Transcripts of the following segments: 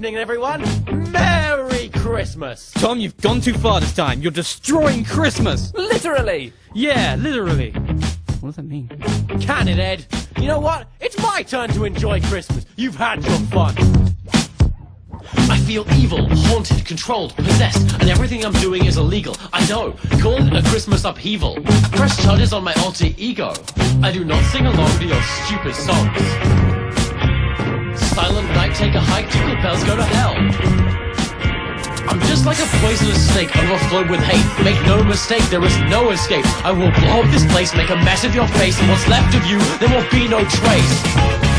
evening, everyone. Merry Christmas. Tom, you've gone too far this time. You're destroying Christmas. Literally! Yeah, literally. What does that mean? Can it, Edd? You know what? It's my turn to enjoy Christmas. You've had your fun. I feel evil, haunted, controlled, possessed, and everything I'm doing is illegal. I know. Call it a Christmas upheaval. Press charges on my alter ego. I do not sing along to your stupid songs. Silent night, take a hike, jingle bells, go to hell. I'm just like a poisonous snake overflowed with hate. Make no mistake, there is no escape. I will blow up this place, make a mess of your face, and what's left of you, there will be no trace.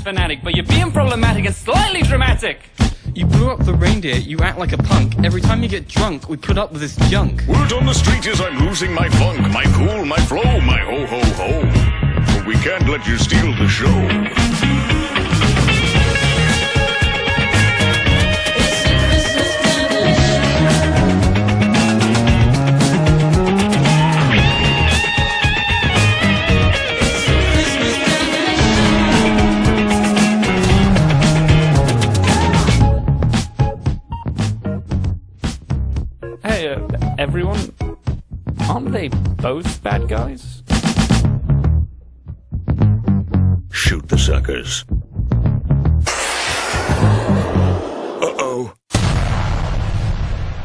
Christmas fanatic, but you're being problematic and slightly dramatic. You blew up the reindeer. You act like a punk. Every time you get drunk, we put up with this junk. Word on the street is I'm losing my funk, my cool, my flow, my ho ho ho. But we can't let you steal the show. Everyone, aren't they both bad guys? Shoot the suckers.